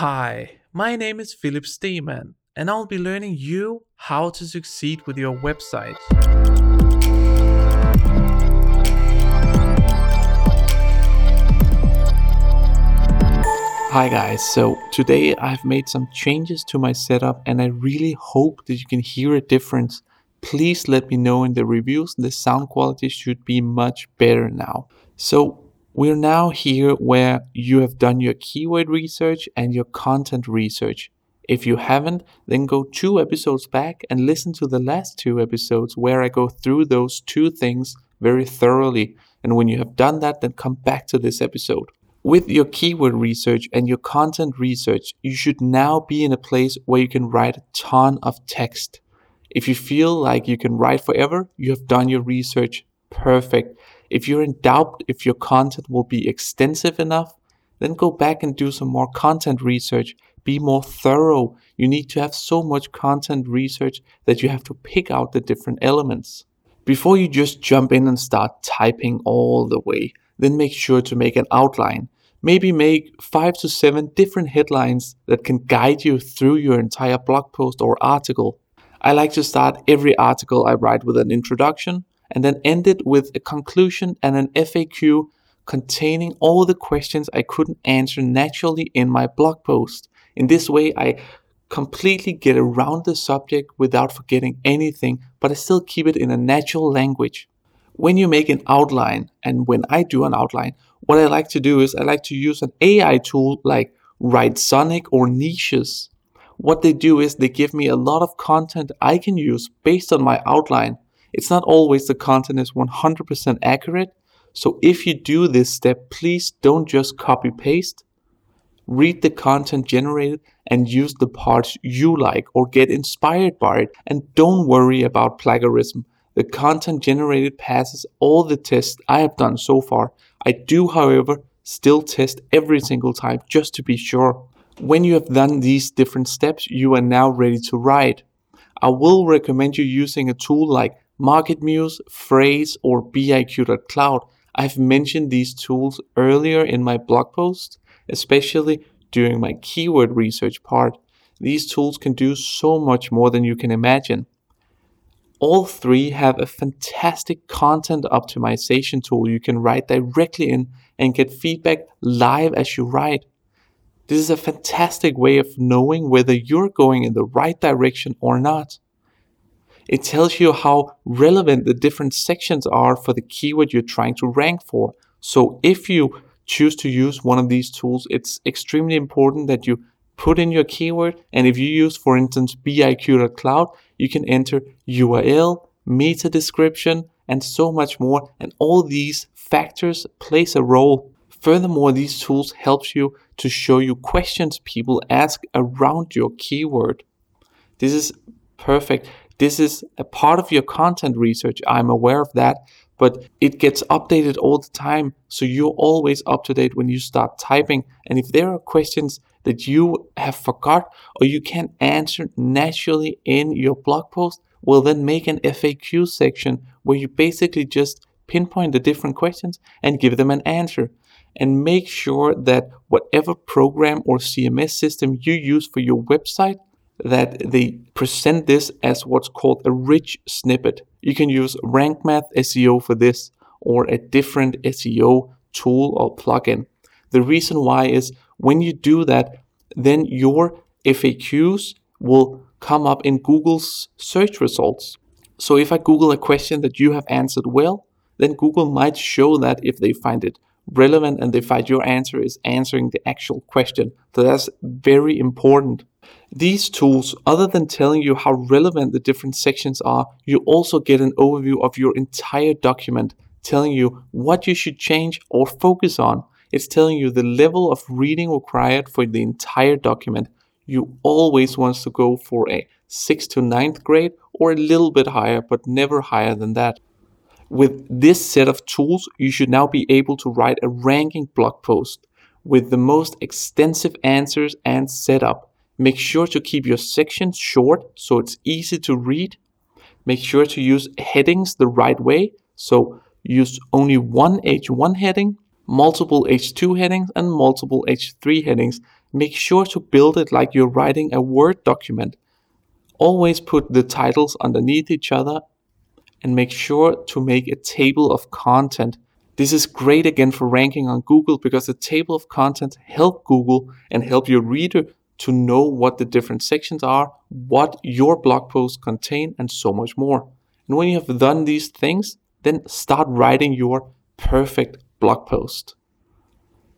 Hi, my name is Philip Steeman, and I'll be learning you how to succeed with your website. Hi guys, so today I've made some changes to my setup and I really hope that you can hear a difference. Please let me know in the reviews, the sound quality should be much better now. So we're now here where you have done your keyword research and your content research. If you haven't, then go two episodes back and listen to the last two episodes where I go through those two things very thoroughly. And when you have done that, then come back to this episode. With your keyword research and your content research, you should now be in a place where you can write a ton of text. If you feel like you can write forever, you have done your research perfect. If you're in doubt if your content will be extensive enough, then go back and do some more content research. Be more thorough. You need to have so much content research that you have to pick out the different elements. Before you just jump in and start typing all the way, then make sure to make an outline. Maybe make five to seven different headlines that can guide you through your entire blog post or article. I like to start every article I write with an introduction, and then ended with a conclusion and an FAQ containing all the questions I couldn't answer naturally in my blog post. In this way, I completely get around the subject without forgetting anything, but I still keep it in a natural language. When you make an outline, and when I do an outline, what I like to do is I like to use an AI tool like Writesonic or Niches. What they do is they give me a lot of content I can use based on my outline it's not always the content is 100% accurate. So if you do this step, please don't just copy paste. Read the content generated and use the parts you like or get inspired by it. And don't worry about plagiarism. The content generated passes all the tests I have done so far. I do, however, still test every single time just to be sure. When you have done these different steps, you are now ready to write. I will recommend you using a tool like MarketMuse, Frase, or BIQ.cloud. I've mentioned these tools earlier in my blog post, especially during my keyword research part. These tools can do so much more than you can imagine. All three have a fantastic content optimization tool you can write directly in and get feedback live as you write. This is a fantastic way of knowing whether you're going in the right direction or not. It tells you how relevant the different sections are for the keyword you're trying to rank for. So if you choose to use one of these tools, it's extremely important that you put in your keyword. And if you use, for instance, BIQ.cloud, you can enter URL, meta description, and so much more. And all these factors plays a role. Furthermore, these tools helps you to show you questions people ask around your keyword. This is perfect. This is a part of your content research. I'm aware of that, but it gets updated all the time. So you're always up to date when you start typing. And if there are questions that you have forgot or you can't answer naturally in your blog post, well, then make an FAQ section where you basically just pinpoint the different questions and give them an answer. And make sure that whatever program or CMS system you use for your website that they present this as what's called a rich snippet. You can use Rank Math SEO for this or a different SEO tool or plugin. The reason why is when you do that, then your FAQs will come up in Google's search results. So if I Google a question that you have answered well, then Google might show that if they find it relevant and find your answer is answering the actual question. So that's very important. These tools, other than telling you how relevant the different sections are, you also get an overview of your entire document, telling you what you should change or focus on. It's telling you the level of reading required for the entire document. You always want to go for a 6th to ninth grade or a little bit higher, but never higher than that. With this set of tools, you should now be able to write a ranking blog post with the most extensive answers and setup. Make sure to keep your sections short so it's easy to read. Make sure to use headings the right way. So use only one H1 heading, multiple H2 headings, and multiple H3 headings. make sure to build it like you're writing a Word document. Always put the titles underneath each other and make sure to make a table of content. This is great again for ranking on Google because the table of content help Google and help your reader to know what the different sections are, what your blog posts contain, and so much more. And when you have done these things, then start writing your perfect blog post.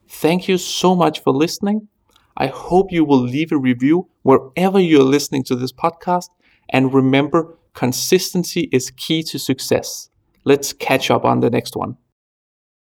Thank you so much for listening. I hope you will leave a review wherever you're listening to this podcast. And remember, consistency is key to success. Let's catch up on the next one.